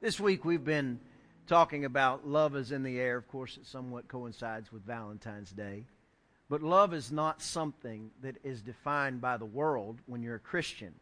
This week we've been talking about love is in the air. Of course, it somewhat coincides with Valentine's Day. But love is not something that is defined by the world when you're a Christian.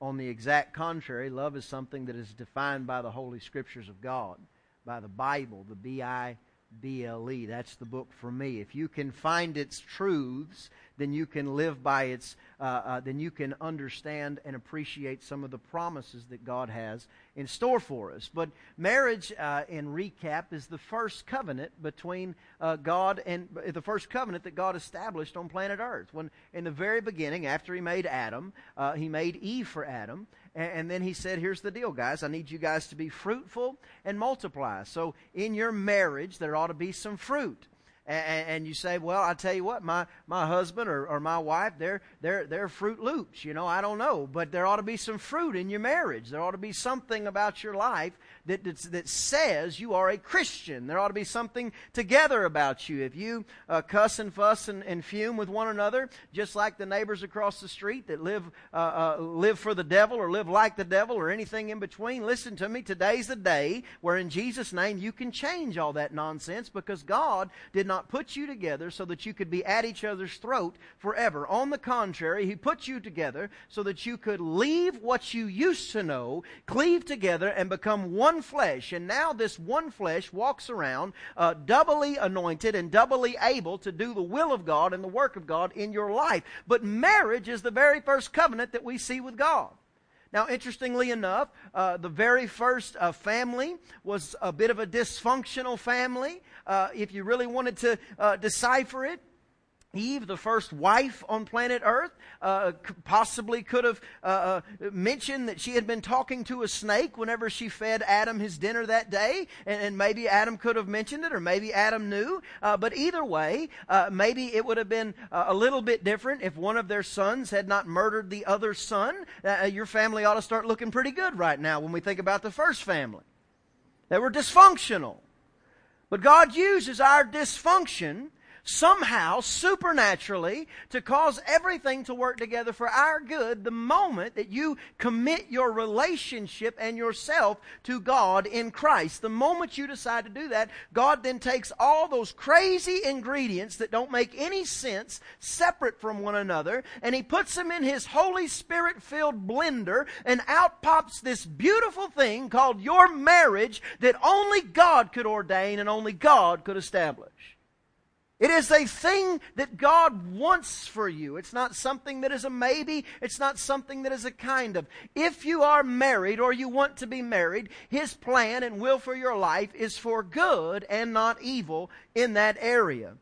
On the exact contrary, love is something that is defined by the Holy Scriptures of God, by the Bible, the B I B L E. That's the book for me. If you can find its truths, then you can live by its, uh, uh, then you can understand and appreciate some of the promises that God has in store for us. But marriage, uh, in recap, is the first covenant between uh, God and the first covenant that God established on planet Earth. When in the very beginning, after He made Adam, uh, He made Eve for Adam, and, and then He said, "Here's the deal, guys. I need you guys to be fruitful and multiply." So in your marriage, there ought to be some fruit and, and you say, well, I tell you what, my, my husband or, or my wife, they're, they're, they're Fruit Loops. You know, I don't know. But there ought to be some fruit in your marriage. There ought to be something about your life that, that, says you are a Christian. There ought to be something together about you. If you uh, cuss and fuss and, and fume with one another, just like the neighbors across the street that live, uh, uh, live for the devil or live like the devil or anything in between, listen to me. Today's the day where in Jesus' name you can change all that nonsense because God did not put you together so that you could be at each other's throat forever. On the contrary, He put you together so that you could leave what you used to know, cleave together, and become one flesh. And now this one flesh walks around uh, doubly anointed and doubly able to do the will of God and the work of God in your life. But marriage is the very first covenant that we see with God. Now, interestingly enough, uh, the very first uh, family was a bit of a dysfunctional family. Uh, if you really wanted to uh, decipher it, Eve, the first wife on planet Earth, uh, possibly could have uh, uh, mentioned that she had been talking to a snake whenever she fed Adam his dinner that day, and, and maybe Adam could have mentioned it, or maybe Adam knew. Uh, but either way, uh, maybe it would have been uh, a little bit different if one of their sons had not murdered the other son. your family ought to start looking pretty good right now when we think about the first family. They were dysfunctional. But God uses our dysfunction somehow, supernaturally, to cause everything to work together for our good the moment that you commit your relationship and yourself to God in Christ. The moment you decide to do that, God then takes all those crazy ingredients that don't make any sense separate from one another and He puts them in His Holy Spirit filled blender and out pops this beautiful thing called your marriage that only God could ordain and only God could establish. It is a thing that God wants for you. It's not something that is a maybe. It's not something that is a kind of. If you are married or you want to be married, His plan and will for your life is for good and not evil in that area.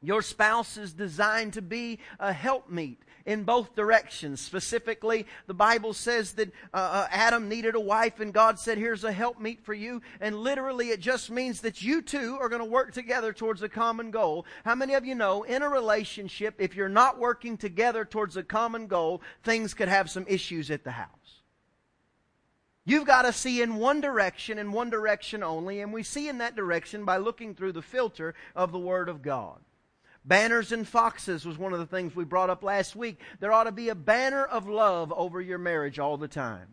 Your spouse is designed to be a helpmeet in both directions. Specifically, the Bible says that uh, uh, Adam needed a wife and God said, here's a helpmeet for you. And literally it just means that you two are going to work together towards a common goal. How many of you know in a relationship, if you're not working together towards a common goal, things could have some issues at the house? You've got to see in one direction and one direction only, and we see in that direction by looking through the filter of the Word of God. Banners and foxes was one of the things we brought up last week. There ought to be a banner of love over your marriage all the time.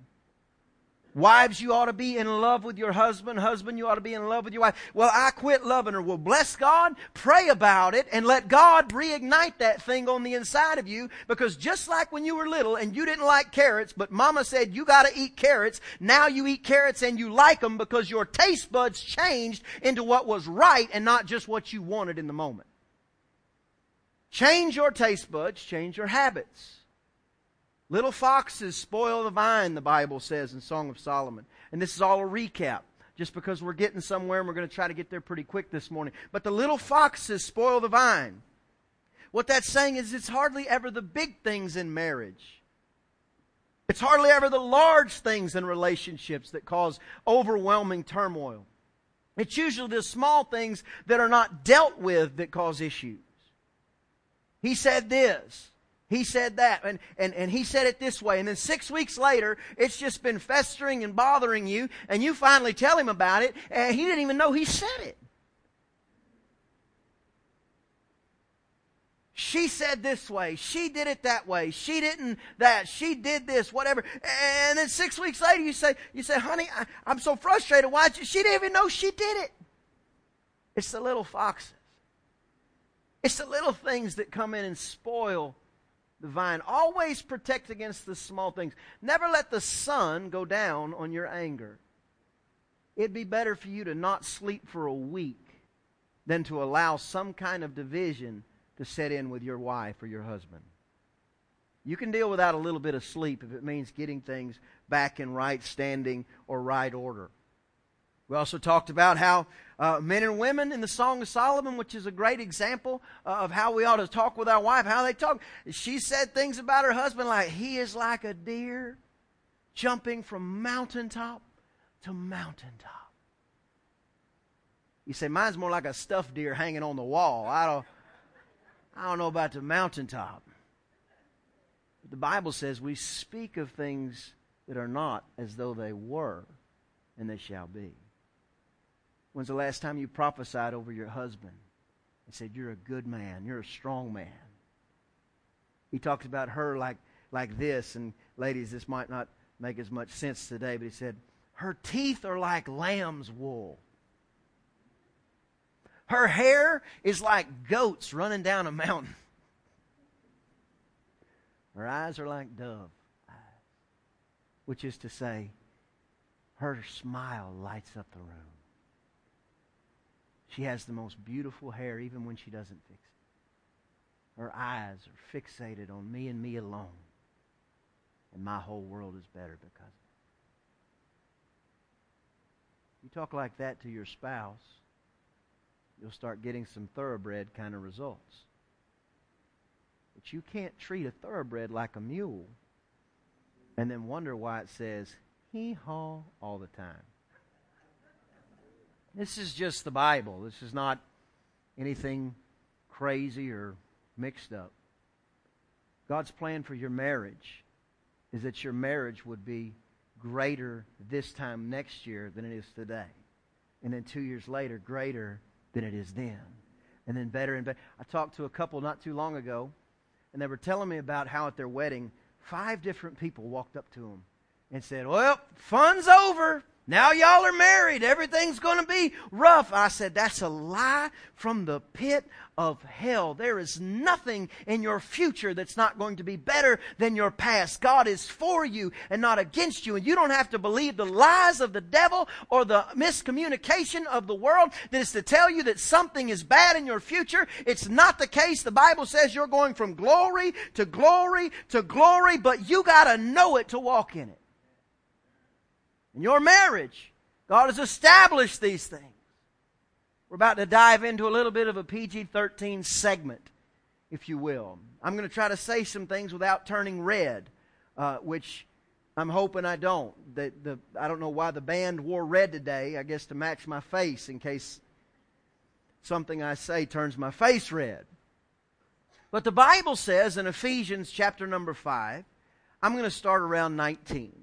Wives, you ought to be in love with your husband. Husband, you ought to be in love with your wife. Well, I quit loving her. Well, bless God, pray about it, and let God reignite that thing on the inside of you. Because just like when you were little and you didn't like carrots, but mama said you gotta eat carrots, now you eat carrots and you like them because your taste buds changed into what was right and not just what you wanted in the moment. Change your taste buds, change your habits. Little foxes spoil the vine, the Bible says in Song of Solomon. And this is all a recap, just because we're getting somewhere and we're going to try to get there pretty quick this morning. But the little foxes spoil the vine. What that's saying is it's hardly ever the big things in marriage. It's hardly ever the large things in relationships that cause overwhelming turmoil. It's usually the small things that are not dealt with that cause issues. He said this. He said that. And, and, and he said it this way. And then six weeks later, it's just been festering and bothering you. And you finally tell him about it. And he didn't even know he said it. she said this way, she did it that way, she didn't that, she did this, whatever. And then six weeks later you say, you say, honey, I, am so frustrated. Why? She didn't even know she did it. It's the little foxes. It's the little things that come in and spoil the vine. Always protect against the small things. Never let the sun go down on your anger. It'd be better for you to not sleep for a week than to allow some kind of division to set in with your wife or your husband. You can deal without a little bit of sleep if it means getting things back in right standing or right order. We also talked about how uh, men and women in the Song of Solomon, which is a great example uh, of how we ought to talk with our wife, how they talk. She said things about her husband like, he is like a deer jumping from mountaintop to mountaintop. You say, mine's more like a stuffed deer hanging on the wall. I don't, I don't know about the mountaintop. But the Bible says we speak of things that are not as though they were, and they shall be. When's the last time you prophesied over your husband and said, You're a good man, you're a strong man? He talked about her like, like this, and ladies, this might not make as much sense today, but he said, Her teeth are like lamb's wool. Her hair is like goats running down a mountain. Her eyes are like dove eyes, which is to say, her smile lights up the room. She has the most beautiful hair even when she doesn't fix it. Her eyes are fixated on me and me alone. And my whole world is better because of it. You talk like that to your spouse, you'll start getting some thoroughbred kind of results. But you can't treat a thoroughbred like a mule and then wonder why it says hee haw all the time. This is just the Bible. This is not anything crazy or mixed up. God's plan for your marriage is that your marriage would be greater this time next year than it is today. And then two years later, greater than it is then. And then better and better. I talked to a couple not too long ago, and they were telling me about how at their wedding, five different people walked up to them and said, Well, fun's over. Now y'all are married. Everything's going to be rough. I said, that's a lie from the pit of hell. There is nothing in your future that's not going to be better than your past. God is for you and not against you. And you don't have to believe the lies of the devil or the miscommunication of the world that is to tell you that something is bad in your future. It's not the case. The Bible says you're going from glory to glory to glory, but you got to know it to walk in it in your marriage. God has established these things. We're about to dive into a little bit of a PG 13 segment, if you will. I'm going to try to say some things without turning red, uh, which I'm hoping I don't. The, the, I don't know why the band wore red today, I guess to match my face in case something I say turns my face red. But the Bible says in Ephesians chapter number 5, I'm going to start around 19.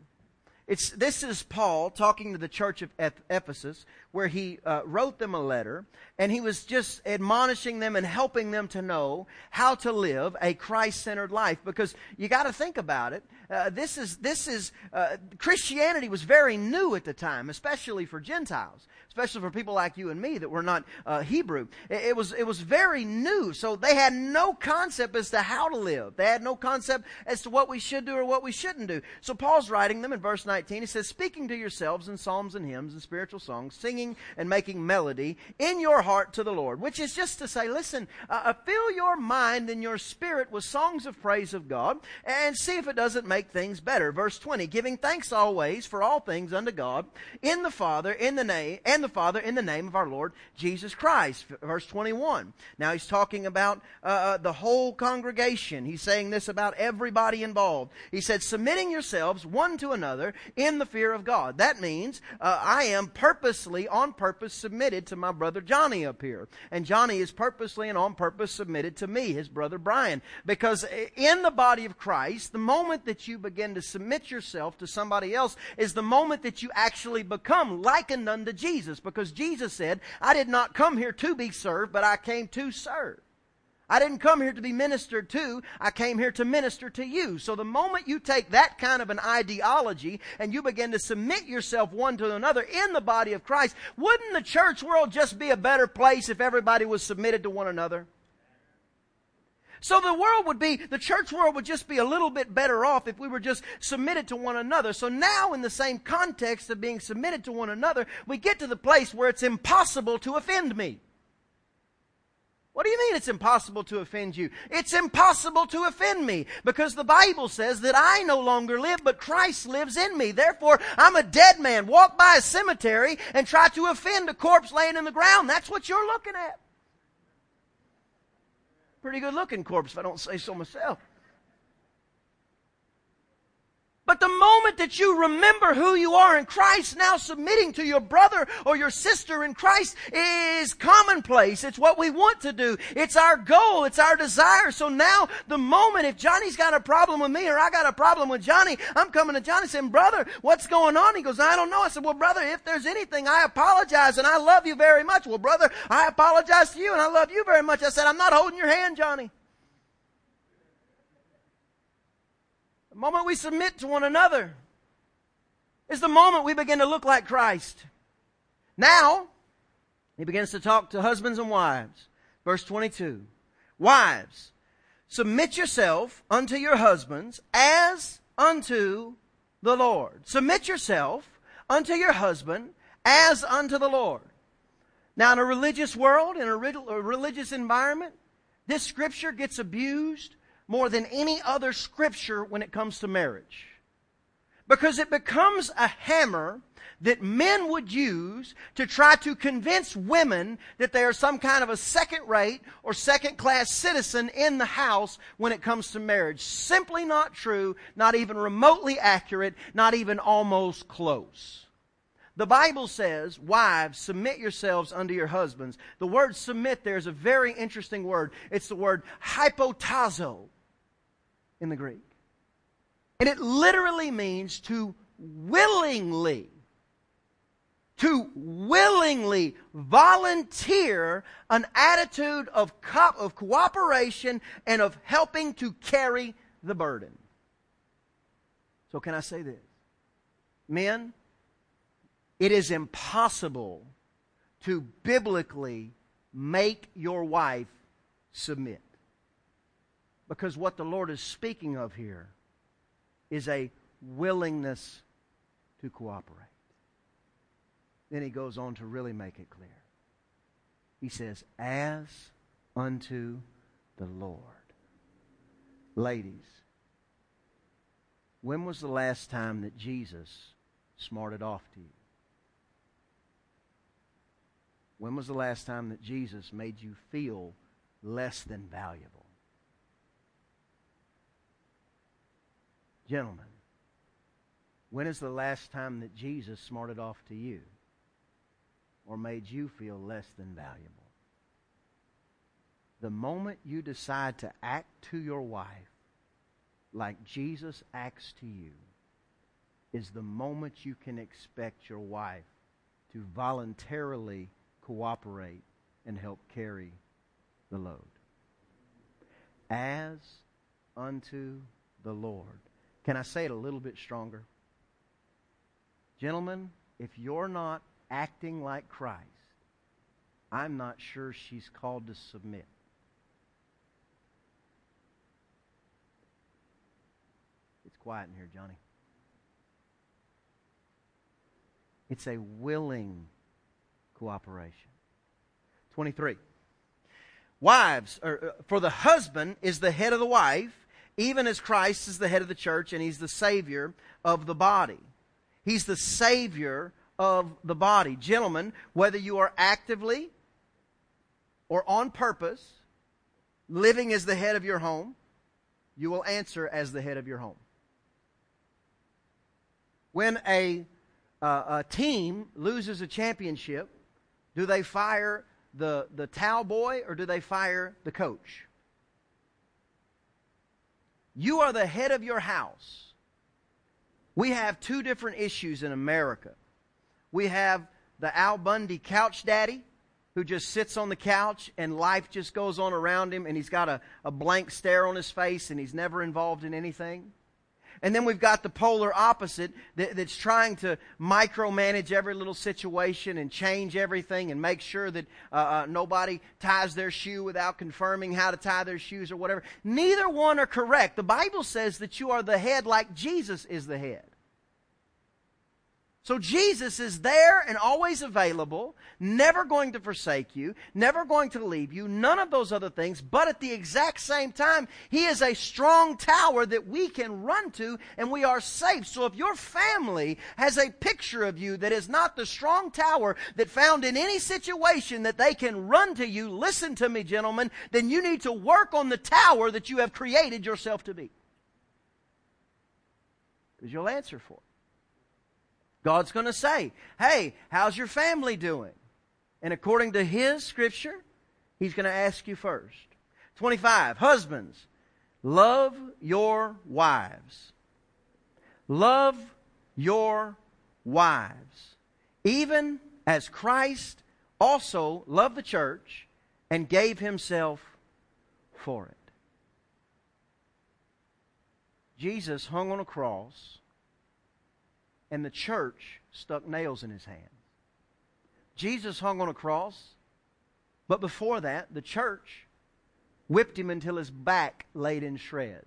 It's, this is Paul talking to the church of Ephesus, where he uh, wrote them a letter, and he was just admonishing them and helping them to know how to live a Christ centered life. Because you got to think about it. Uh, this is, this is, uh, Christianity was very new at the time, especially for Gentiles especially for people like you and me that were not uh, Hebrew. It, it, was, it was very new. So they had no concept as to how to live. They had no concept as to what we should do or what we shouldn't do. So Paul's writing them in verse 19. He says, Speaking to yourselves in psalms and hymns and spiritual songs, singing and making melody in your heart to the Lord, which is just to say, listen, uh, uh fill your mind and your spirit with songs of praise of God and see if it doesn't make things better. Verse 20, giving thanks always for all things unto God in the Father, in the name, and the Father in the name of our Lord Jesus Christ. Verse 21. Now he's talking about uh, uh, the whole congregation. He's saying this about everybody involved. He said, submitting yourselves one to another in the fear of God. That means uh, I am purposely, on purpose, submitted to my brother Johnny up here. And Johnny is purposely and on purpose submitted to me, his brother Brian. Because in the body of Christ, the moment that you begin to submit yourself to somebody else is the moment that you actually become likened unto Jesus. Because Jesus said, I did not come here to be served, but I came to serve. I didn't come here to be ministered to. I came here to minister to you. So the moment you take that kind of an ideology and you begin to submit yourself one to another in the body of Christ, wouldn't the church world just be a better place if everybody was submitted to one another? So the world would be, the church world would just be a little bit better off if we were just submitted to one another. So now in the same context of being submitted to one another, we get to the place where it's impossible to offend me. What do you mean it's impossible to offend you? It's impossible to offend me because the Bible says that I no longer live, but Christ lives in me. Therefore, I'm a dead man. Walk by a cemetery and try to offend a corpse laying in the ground. That's what you're looking at. Pretty good looking corpse, if I don't say so myself. But the moment that you remember who you are in Christ, now submitting to your brother or your sister in Christ is commonplace. It's what we want to do. It's our goal. It's our desire. So now the moment if Johnny's got a problem with me or I got a problem with Johnny, I'm coming to Johnny saying, brother, what's going on? He goes, I don't know. I said, well, brother, if there's anything, I apologize and I love you very much. Well, brother, I apologize to you and I love you very much. I said, I'm not holding your hand, Johnny. Moment we submit to one another is the moment we begin to look like Christ. Now, he begins to talk to husbands and wives. Verse 22. Wives, submit yourself unto your husbands as unto the Lord. Submit yourself unto your husband as unto the Lord. Now, in a religious world, in a religious environment, this scripture gets abused more than any other scripture when it comes to marriage. Because it becomes a hammer that men would use to try to convince women that they are some kind of a second rate or second class citizen in the house when it comes to marriage. Simply not true, not even remotely accurate, not even almost close. The Bible says, Wives, submit yourselves unto your husbands. The word submit there is a very interesting word. It's the word hypotazo in the Greek. And it literally means to willingly, to willingly volunteer an attitude of, co- of cooperation and of helping to carry the burden. So, can I say this? Men, it is impossible to biblically make your wife submit. Because what the Lord is speaking of here is a willingness to cooperate. Then he goes on to really make it clear. He says, as unto the Lord. Ladies, when was the last time that Jesus smarted off to you? When was the last time that Jesus made you feel less than valuable? Gentlemen, when is the last time that Jesus smarted off to you or made you feel less than valuable? The moment you decide to act to your wife like Jesus acts to you is the moment you can expect your wife to voluntarily cooperate and help carry the load. As unto the Lord. Can I say it a little bit stronger? Gentlemen, if you're not acting like Christ, I'm not sure she's called to submit. It's quiet in here, Johnny. It's a willing cooperation. 23. Wives, or, uh, for the husband is the head of the wife even as Christ is the head of the church and he's the Savior of the body. He's the Savior of the body. Gentlemen, whether you are actively or on purpose living as the head of your home, you will answer as the head of your home. When a, uh, a team loses a championship, do they fire the, the towel boy or do they fire the coach? You are the head of your house. We have two different issues in America. We have the Al Bundy couch daddy, who just sits on the couch and life just goes on around him and he's got a, a blank stare on his face and he's never involved in anything. And then we've got the polar opposite that, that's trying to micromanage every little situation and change everything and make sure that uh, uh, nobody ties their shoe without confirming how to tie their shoes or whatever. Neither one are correct. The Bible says that you are the head like Jesus is the head. So Jesus is there and always available, never going to forsake you, never going to leave you, none of those other things, but at the exact same time, He is a strong tower that we can run to and we are safe. So if your family has a picture of you that is not the strong tower that found in any situation that they can run to you, listen to me, gentlemen, then you need to work on the tower that you have created yourself to be. Because you'll answer for it. God's going to say, Hey, how's your family doing? And according to His scripture, He's going to ask you first. 25. Husbands, love your wives. Love your wives. Even as Christ also loved the church and gave Himself for it. Jesus hung on a cross and the church stuck nails in his hands. Jesus hung on a cross, but before that, the church whipped him until his back laid in shreds.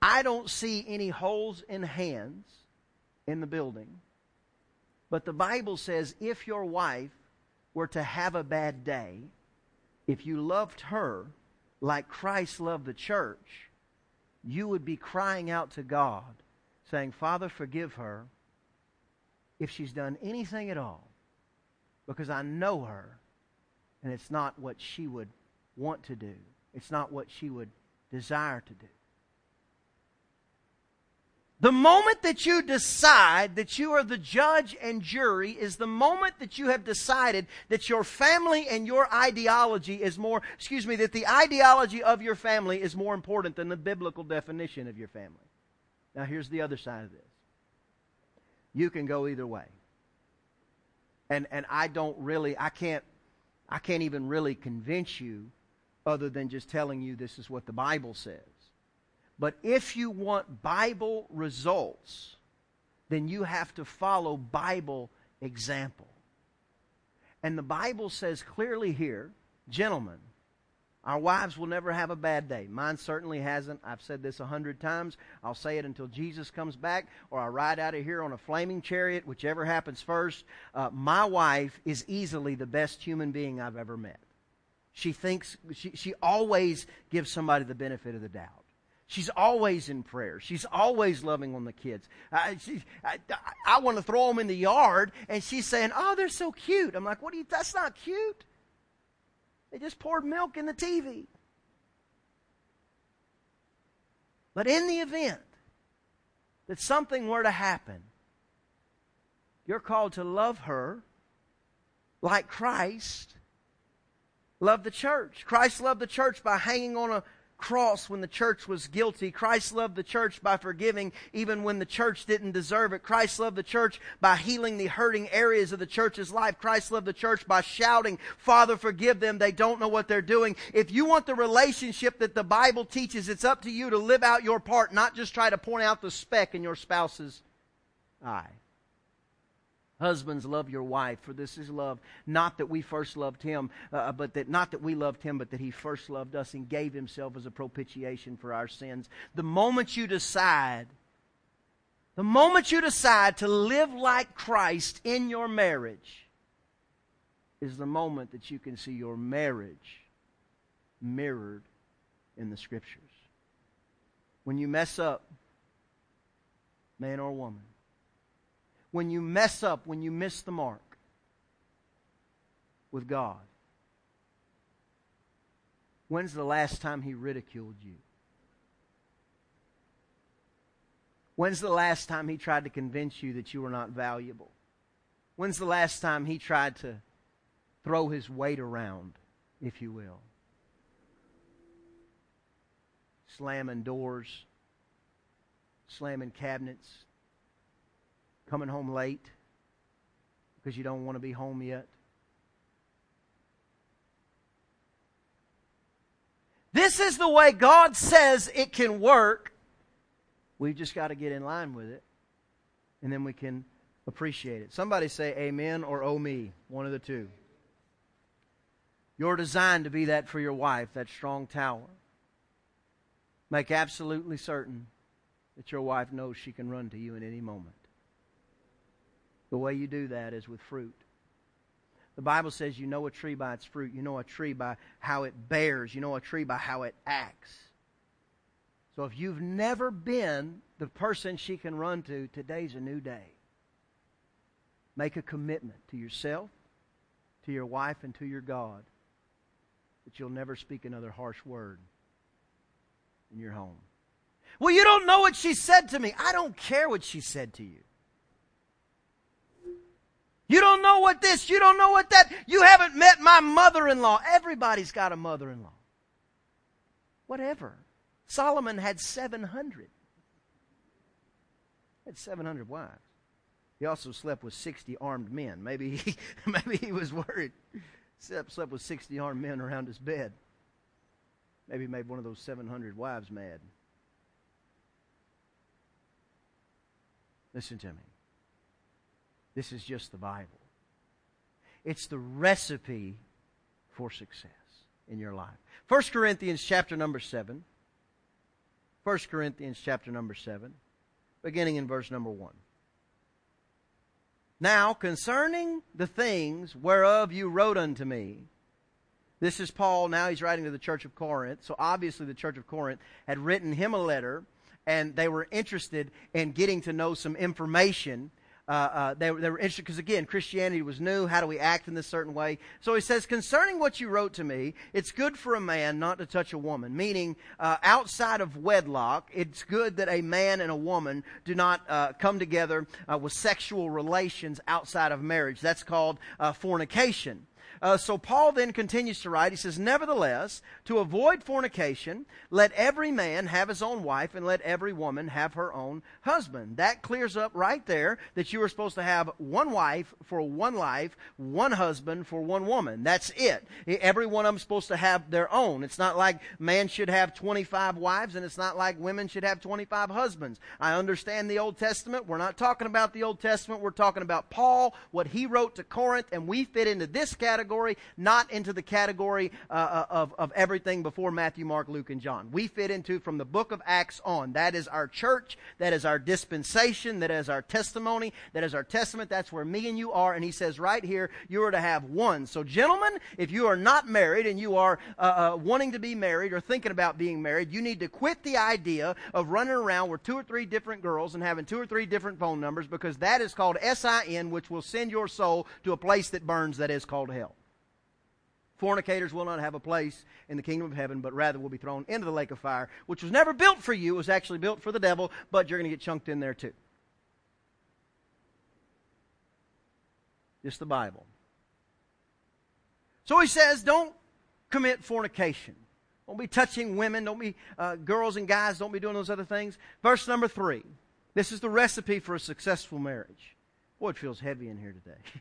I don't see any holes in hands in the building, but the Bible says if your wife were to have a bad day, if you loved her like Christ loved the church, you would be crying out to God saying, Father, forgive her if she's done anything at all, because I know her, and it's not what she would want to do. It's not what she would desire to do. The moment that you decide that you are the judge and jury is the moment that you have decided that your family and your ideology is more, excuse me, that the ideology of your family is more important than the biblical definition of your family. Now, here's the other side of this you can go either way. And, and I don't really, I can't, I can't even really convince you other than just telling you this is what the Bible says. But if you want Bible results, then you have to follow Bible example. And the Bible says clearly here, gentlemen, our wives will never have a bad day. Mine certainly hasn't. I've said this a hundred times. I'll say it until Jesus comes back, or I ride out of here on a flaming chariot, whichever happens first. Uh, my wife is easily the best human being I've ever met. She thinks, she, she always gives somebody the benefit of the doubt. She's always in prayer. She's always loving on the kids. I, she, I, I want to throw them in the yard, and she's saying, "Oh, they're so cute." I'm like, "What do you? That's not cute." They just poured milk in the TV. But in the event that something were to happen, you're called to love her like Christ loved the church. Christ loved the church by hanging on a cross when the church was guilty. Christ loved the church by forgiving even when the church didn't deserve it. Christ loved the church by healing the hurting areas of the church's life. Christ loved the church by shouting, Father, forgive them. They don't know what they're doing. If you want the relationship that the Bible teaches, it's up to you to live out your part, not just try to point out the speck in your spouse's eye. Husbands, love your wife, for this is love. Not that we first loved him, uh, but that not that we loved him, but that he first loved us and gave himself as a propitiation for our sins. The moment you decide, the moment you decide to live like Christ in your marriage, is the moment that you can see your marriage mirrored in the Scriptures. When you mess up, man or woman, when you mess up, when you miss the mark with God? When's the last time He ridiculed you? When's the last time He tried to convince you that you were not valuable? When's the last time He tried to throw His weight around, if you will? Slamming doors, slamming cabinets, coming home late because you don't want to be home yet. This is the way God says it can work. We've just got to get in line with it, and then we can appreciate it. Somebody say amen or oh me, one of the two. You're designed to be that for your wife, that strong tower. Make absolutely certain that your wife knows she can run to you in any moment. The way you do that is with fruit. The Bible says you know a tree by its fruit. You know a tree by how it bears. You know a tree by how it acts. So if you've never been the person she can run to, today's a new day. Make a commitment to yourself, to your wife, and to your God that you'll never speak another harsh word in your home. Well, you don't know what she said to me. I don't care what she said to you. You don't know what this, you don't know what that. You haven't met my mother in law. Everybody's got a mother in law. Whatever. Solomon had 700. He had 700 wives. He also slept with 60 armed men. Maybe he, maybe he was worried. Slept, slept with 60 armed men around his bed. Maybe he made one of those 700 wives mad. Listen to me. This is just the Bible. It's the recipe for success in your life. 1 Corinthians chapter number 7. 1 Corinthians chapter number 7, beginning in verse number 1. Now, concerning the things whereof you wrote unto me, this is Paul. Now he's writing to the church of Corinth. So obviously, the church of Corinth had written him a letter, and they were interested in getting to know some information uh, uh, they, they were interested because again christianity was new. How do we act in this certain way? So he says concerning what you wrote to me it's good for a man not to touch a woman meaning uh, outside of wedlock it's good that a man and a woman do not uh, come together uh, with sexual relations outside of marriage. That's called uh, fornication uh, so Paul then continues to write. He says, Nevertheless, to avoid fornication, let every man have his own wife, and let every woman have her own husband. That clears up right there that you are supposed to have one wife for one life, one husband for one woman. That's it. Every one of them supposed to have their own. It's not like man should have 25 wives, and it's not like women should have 25 husbands. I understand the Old Testament. We're not talking about the Old Testament. We're talking about Paul, what he wrote to Corinth, and we fit into this category category, not into the category uh, uh, of, of everything before Matthew, Mark, Luke, and John. We fit into from the book of Acts on. That is our church. That is our dispensation. That is our testimony. That is our testament. That's where me and you are. And he says right here, you are to have one. So, gentlemen, if you are not married and you are uh, uh, wanting to be married or thinking about being married, you need to quit the idea of running around with two or three different girls and having two or three different phone numbers because that is called SIN, which will send your soul to a place that burns that is called hell. Fornicators will not have a place in the kingdom of heaven, but rather will be thrown into the lake of fire, which was never built for you, it was actually built for the devil, but you're going to get chunked in there too. Just the Bible. So he says, don't commit fornication. Don't be touching women. Don't be uh, girls and guys. Don't be doing those other things. Verse number three. This is the recipe for a successful marriage. Boy, it feels heavy in here today.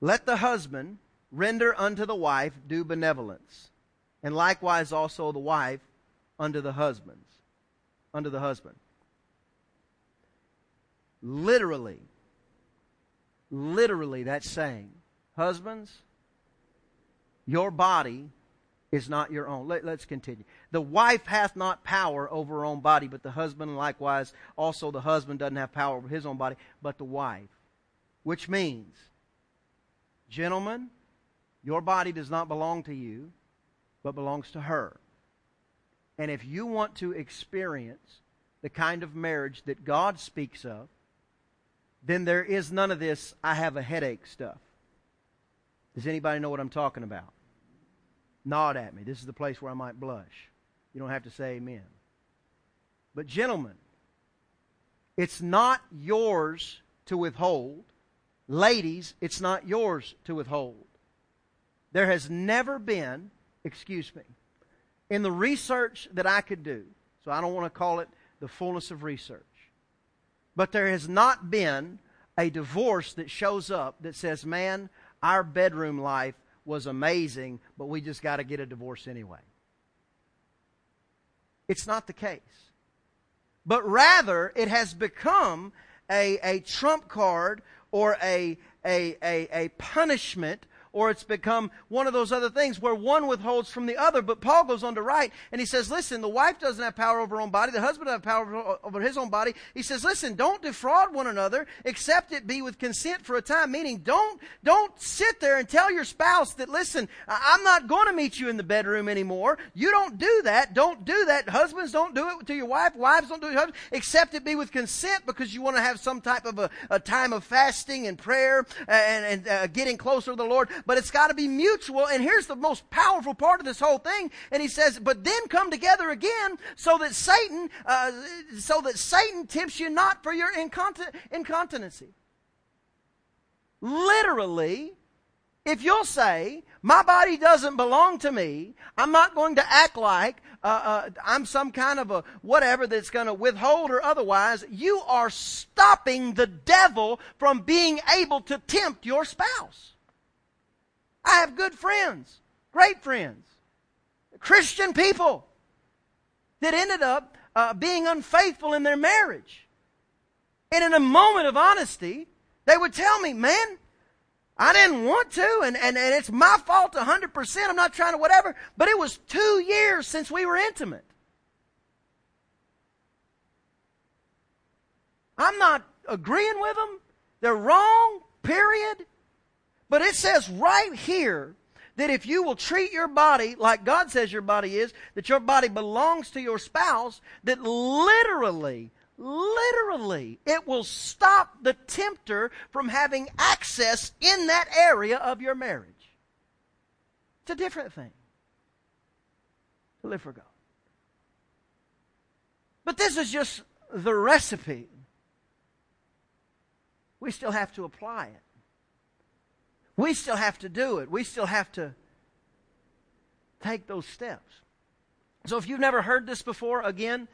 Let the husband render unto the wife due benevolence, and likewise also the wife unto the husbands, unto the husband. Literally, literally, that's saying, husbands, your body is not your own. Let, us continue. The wife hath not power over her own body, but the husband, likewise, also the husband doesn't have power over his own body, but the wife. Which means, gentlemen, your body does not belong to you, but belongs to her. And if you want to experience the kind of marriage that God speaks of, then there is none of this, I have a headache stuff. Does anybody know what I'm talking about? Nod at me. This is the place where I might blush. You don't have to say amen. But, gentlemen, it's not yours to withhold. Ladies, it's not yours to withhold. There has never been, excuse me, in the research that I could do, so I don't want to call it the fullness of research, but there has not been a divorce that shows up that says, man, our bedroom life was amazing, but we just got to get a divorce anyway. It's not the case. But rather, it has become a, a trump card or a, a, a, a punishment or it's become one of those other things where one withholds from the other. But Paul goes on to write, and he says, listen, the wife doesn't have power over her own body, the husband doesn't have power over his own body. He says, listen, don't defraud one another, except it be with consent for a time. Meaning, don't, don't sit there and tell your spouse that, listen, I'm not going to meet you in the bedroom anymore. You don't do that. Don't do that. Husbands don't do it to your wife. Wives don't do it to your husband, except it be with consent because you want to have some type of a, a time of fasting and prayer and, and uh, getting closer to the Lord but it's got to be mutual. And here's the most powerful part of this whole thing. And he says, but then come together again so that Satan, uh, so that Satan tempts you not for your incontin- incontinency. Literally, if you'll say, my body doesn't belong to me, I'm not going to act like uh, uh, I'm some kind of a whatever that's going to withhold or otherwise, you are stopping the devil from being able to tempt your spouse. I have good friends, great friends, Christian people that ended up uh, being unfaithful in their marriage. And in a moment of honesty, they would tell me, man, I didn't want to, and, and, and it's my fault 100%. I'm not trying to whatever, but it was two years since we were intimate. I'm not agreeing with them. They're wrong, period. But it says right here that if you will treat your body like God says your body is, that your body belongs to your spouse, that literally, literally, it will stop the tempter from having access in that area of your marriage. It's a different thing to live for God. But this is just the recipe. We still have to apply it. We still have to do it. We still have to take those steps. So if you've never heard this before, again,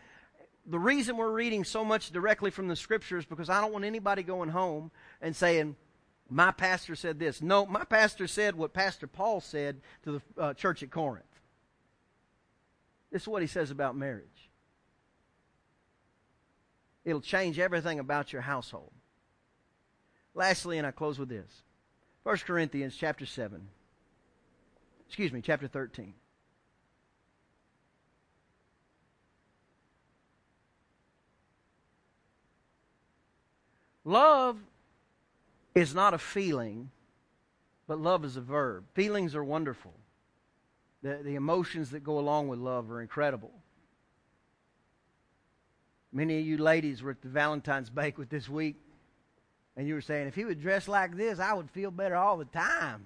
the reason we're reading so much directly from the scriptures is because I don't want anybody going home and saying, my pastor said this. No, my pastor said what Pastor Paul said to the uh, church at Corinth. This is what he says about marriage. It'll change everything about your household. Lastly, and I close with this 1 Corinthians chapter 7. Excuse me, chapter 13. Love is not a feeling, but love is a verb. Feelings are wonderful. The, the emotions that go along with love are incredible. Many of you ladies were at the Valentine's banquet this week and you were saying, if he would dress like this, I would feel better all the time.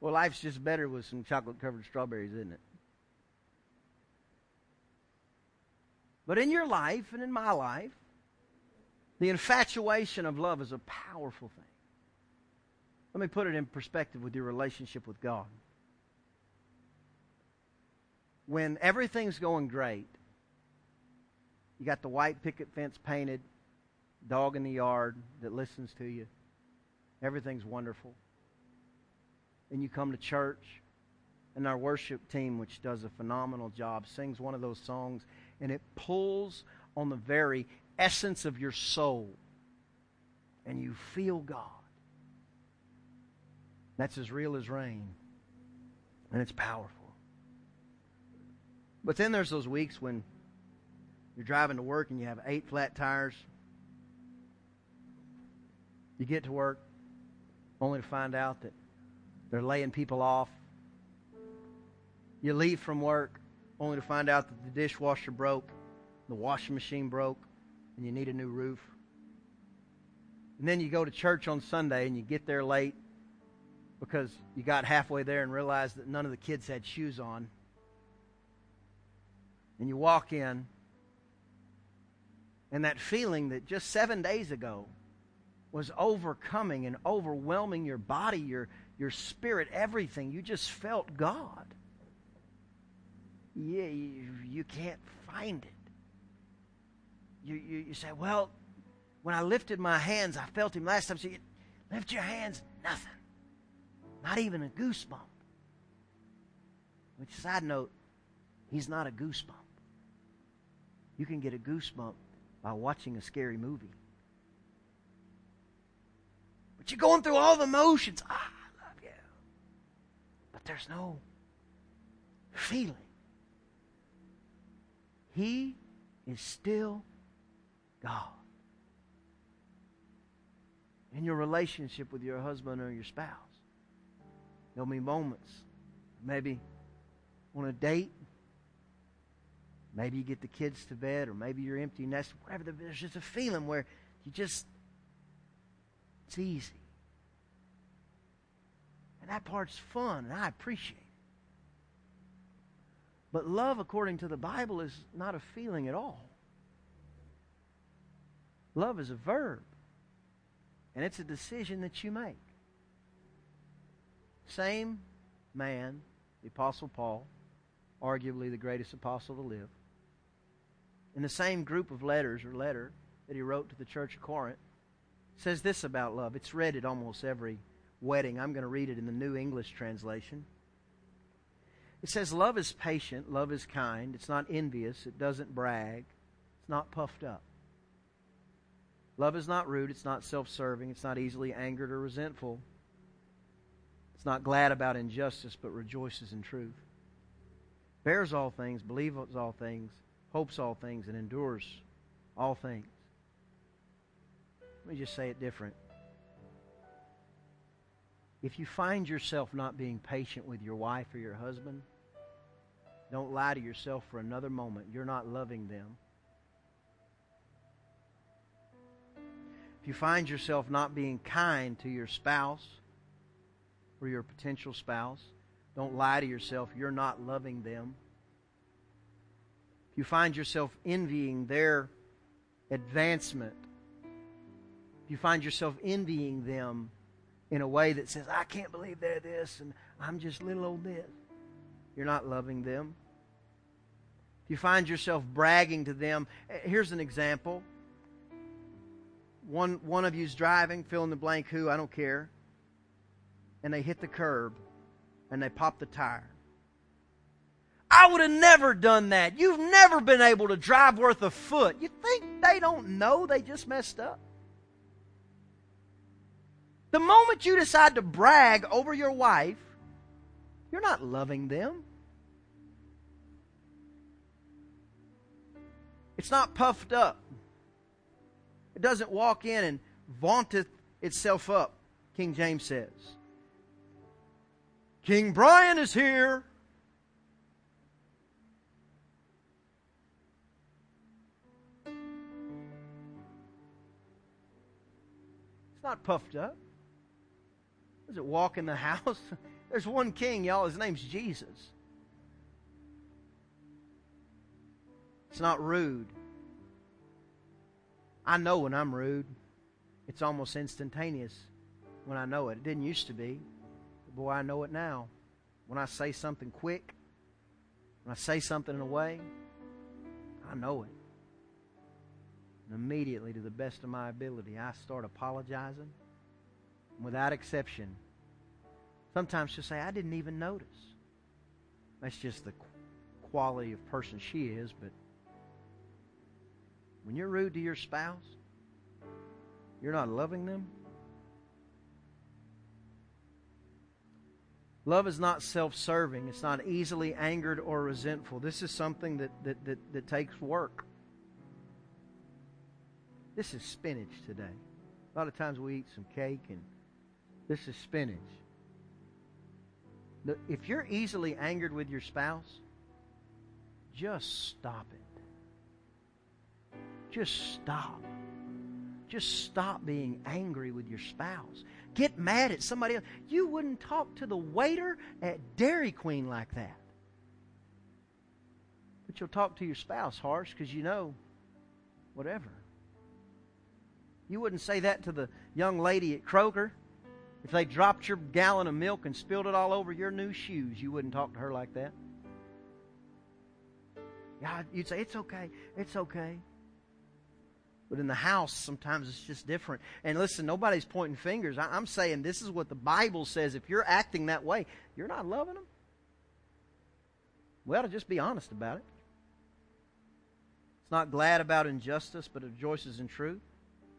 Well, life's just better with some chocolate covered strawberries, isn't it? But in your life and in my life, the infatuation of love is a powerful thing. Let me put it in perspective with your relationship with God. When everything's going great, you got the white picket fence painted, dog in the yard that listens to you. Everything's wonderful. And you come to church, and our worship team, which does a phenomenal job, sings one of those songs, and it pulls on the very essence of your soul, and you feel God. That's as real as rain, and it's powerful. But then there's those weeks when you're driving to work and you have eight flat tires you get to work only to find out that they're laying people off. You leave from work only to find out that the dishwasher broke, the washing machine broke, and you need a new roof. And then you go to church on Sunday and you get there late because you got halfway there and realized that none of the kids had shoes on. And you walk in, and that feeling that just seven days ago was overcoming and overwhelming your body, your, your spirit, everything. You just felt God. Yeah, you, you can't find it. You, you, you say, well, when I lifted my hands, I felt him last time. So you lift your hands, nothing. Not even a goosebump. Which, side note, He's not a goosebump. You can get a goosebump by watching a scary movie. You're going through all the motions. Ah, I love you. But there's no feeling. He is still God. In your relationship with your husband or your spouse, there'll be moments, maybe on a date, maybe you get the kids to bed, or maybe you're empty nest, whatever. There's just a feeling where you just, it's easy. And that part's fun, and I appreciate it. But love, according to the Bible, is not a feeling at all. Love is a verb, and it's a decision that you make. Same man, the Apostle Paul, arguably the greatest apostle to live, in the same group of letters or letter that he wrote to the church of Corinth, says this about love. It's read at almost every wedding. I'm going to read it in the New English translation. It says, Love is patient, love is kind, it's not envious, it doesn't brag, it's not puffed up. Love is not rude, it's not self serving, it's not easily angered or resentful. It's not glad about injustice, but rejoices in truth. Bears all things, believes all things, hopes all things, and endures all things. Let me just say it different. If you find yourself not being patient with your wife or your husband, don't lie to yourself for another moment. You're not loving them. If you find yourself not being kind to your spouse or your potential spouse, don't lie to yourself. You're not loving them. If you find yourself envying their advancement, you find yourself envying them in a way that says, I can't believe they're this and I'm just little old this. You're not loving them. You find yourself bragging to them, eh, here's an example. One, one of you's driving, fill in the blank who, I don't care, and they hit the curb and they pop the tire. I would have never done that. You've never been able to drive worth a foot. You think they don't know they just messed up? The moment you decide to brag over your wife, you're not loving them. It's not puffed up. It doesn't walk in and vaunteth itself up, King James says. King Brian is here. It's not puffed up. Does it walk in the house? There's one king, y'all. His name's Jesus. It's not rude. I know when I'm rude. It's almost instantaneous when I know it. It didn't used to be. But boy, I know it now. When I say something quick, when I say something in a way, I know it. And immediately, to the best of my ability, I start apologizing without exception. Sometimes she'll say, I didn't even notice. That's just the quality of person she is, but when you're rude to your spouse, you're not loving them. Love is not self serving. It's not easily angered or resentful. This is something that, that, that, that takes work. This is spinach today. A lot of times we eat some cake and this is spinach. If you're easily angered with your spouse, just stop it. Just stop. Just stop being angry with your spouse. Get mad at somebody else. You wouldn't talk to the waiter at Dairy Queen like that. But you'll talk to your spouse harsh because you know whatever. You wouldn't say that to the young lady at Kroger if they dropped your gallon of milk and spilled it all over your new shoes, you wouldn't talk to her like that. Yeah, you'd say, it's okay, it's okay. But in the house, sometimes it's just different. And listen, nobody's pointing fingers. I'm saying this is what the Bible says. If you're acting that way, you're not loving them. We ought to just be honest about it. It's not glad about injustice, but it rejoices in truth.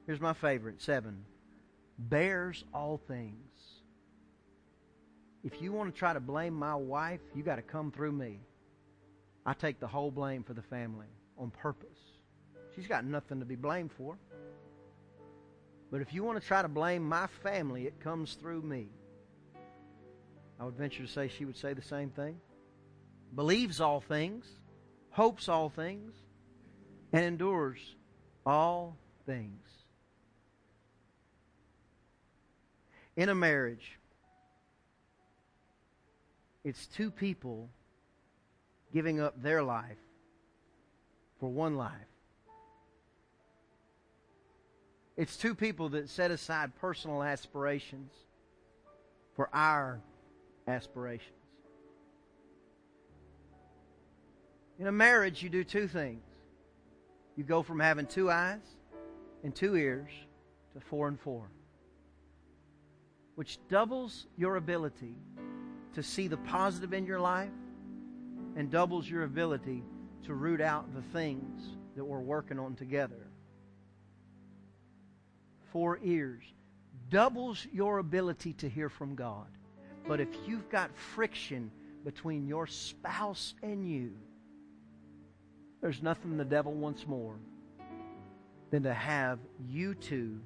Here's my favorite seven bears all things. If you want to try to blame my wife, you got to come through me. I take the whole blame for the family on purpose. She's got nothing to be blamed for. But if you want to try to blame my family, it comes through me. I would venture to say she would say the same thing. Believes all things, hopes all things, and endures all things. In a marriage, it's two people giving up their life for one life. It's two people that set aside personal aspirations for our aspirations. In a marriage, you do two things. You go from having two eyes and two ears to four and four, which doubles your ability to see the positive in your life and doubles your ability to root out the things that we're working on together. Four ears doubles your ability to hear from God. But if you've got friction between your spouse and you, there's nothing the devil wants more than to have you two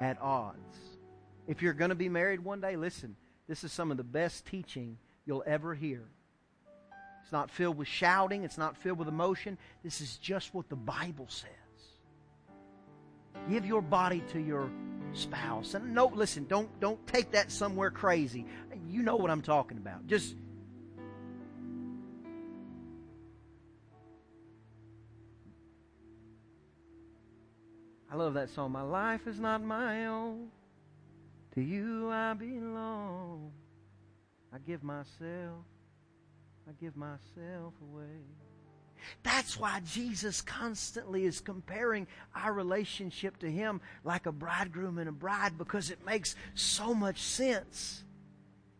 at odds. If you're going to be married one day, listen, this is some of the best teaching you'll ever hear. It's not filled with shouting, it's not filled with emotion. This is just what the Bible says. Give your body to your spouse. And no, listen, don't don't take that somewhere crazy. You know what I'm talking about. Just I love that song. My life is not my own. To you I belong. I give myself, I give myself away. That's why Jesus constantly is comparing our relationship to Him like a bridegroom and a bride because it makes so much sense.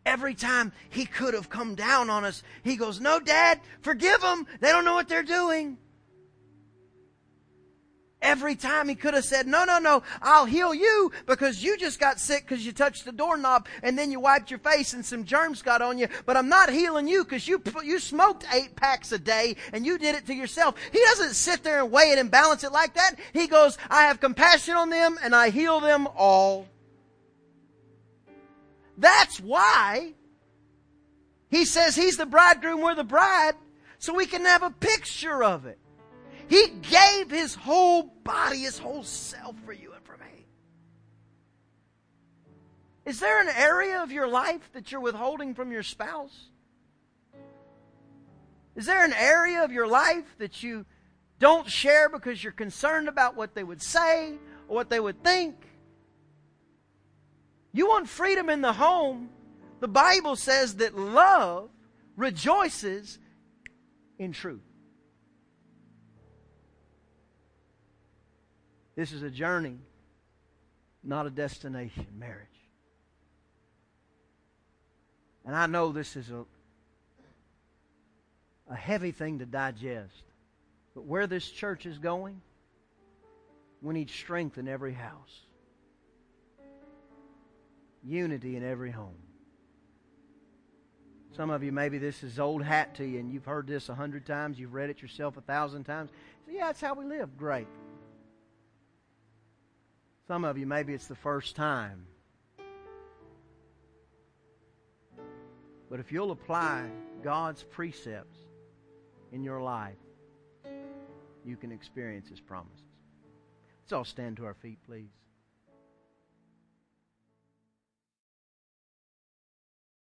Every time He could have come down on us, He goes, No, Dad, forgive them. They don't know what they're doing. Every time he could have said, no, no, no, I'll heal you because you just got sick because you touched the doorknob and then you wiped your face and some germs got on you. But I'm not healing you because you, you smoked eight packs a day and you did it to yourself. He doesn't sit there and weigh it and balance it like that. He goes, I have compassion on them and I heal them all. That's why he says he's the bridegroom, we're the bride, so we can have a picture of it. He gave his whole body, his whole self for you and for me. Is there an area of your life that you're withholding from your spouse? Is there an area of your life that you don't share because you're concerned about what they would say or what they would think? You want freedom in the home. The Bible says that love rejoices in truth. This is a journey, not a destination, marriage. And I know this is a, a heavy thing to digest. But where this church is going, we need strength in every house, unity in every home. Some of you, maybe this is old hat to you, and you've heard this a hundred times, you've read it yourself a thousand times. So, yeah, that's how we live. Great. Some of you, maybe it's the first time. But if you'll apply God's precepts in your life, you can experience His promises. Let's all stand to our feet, please.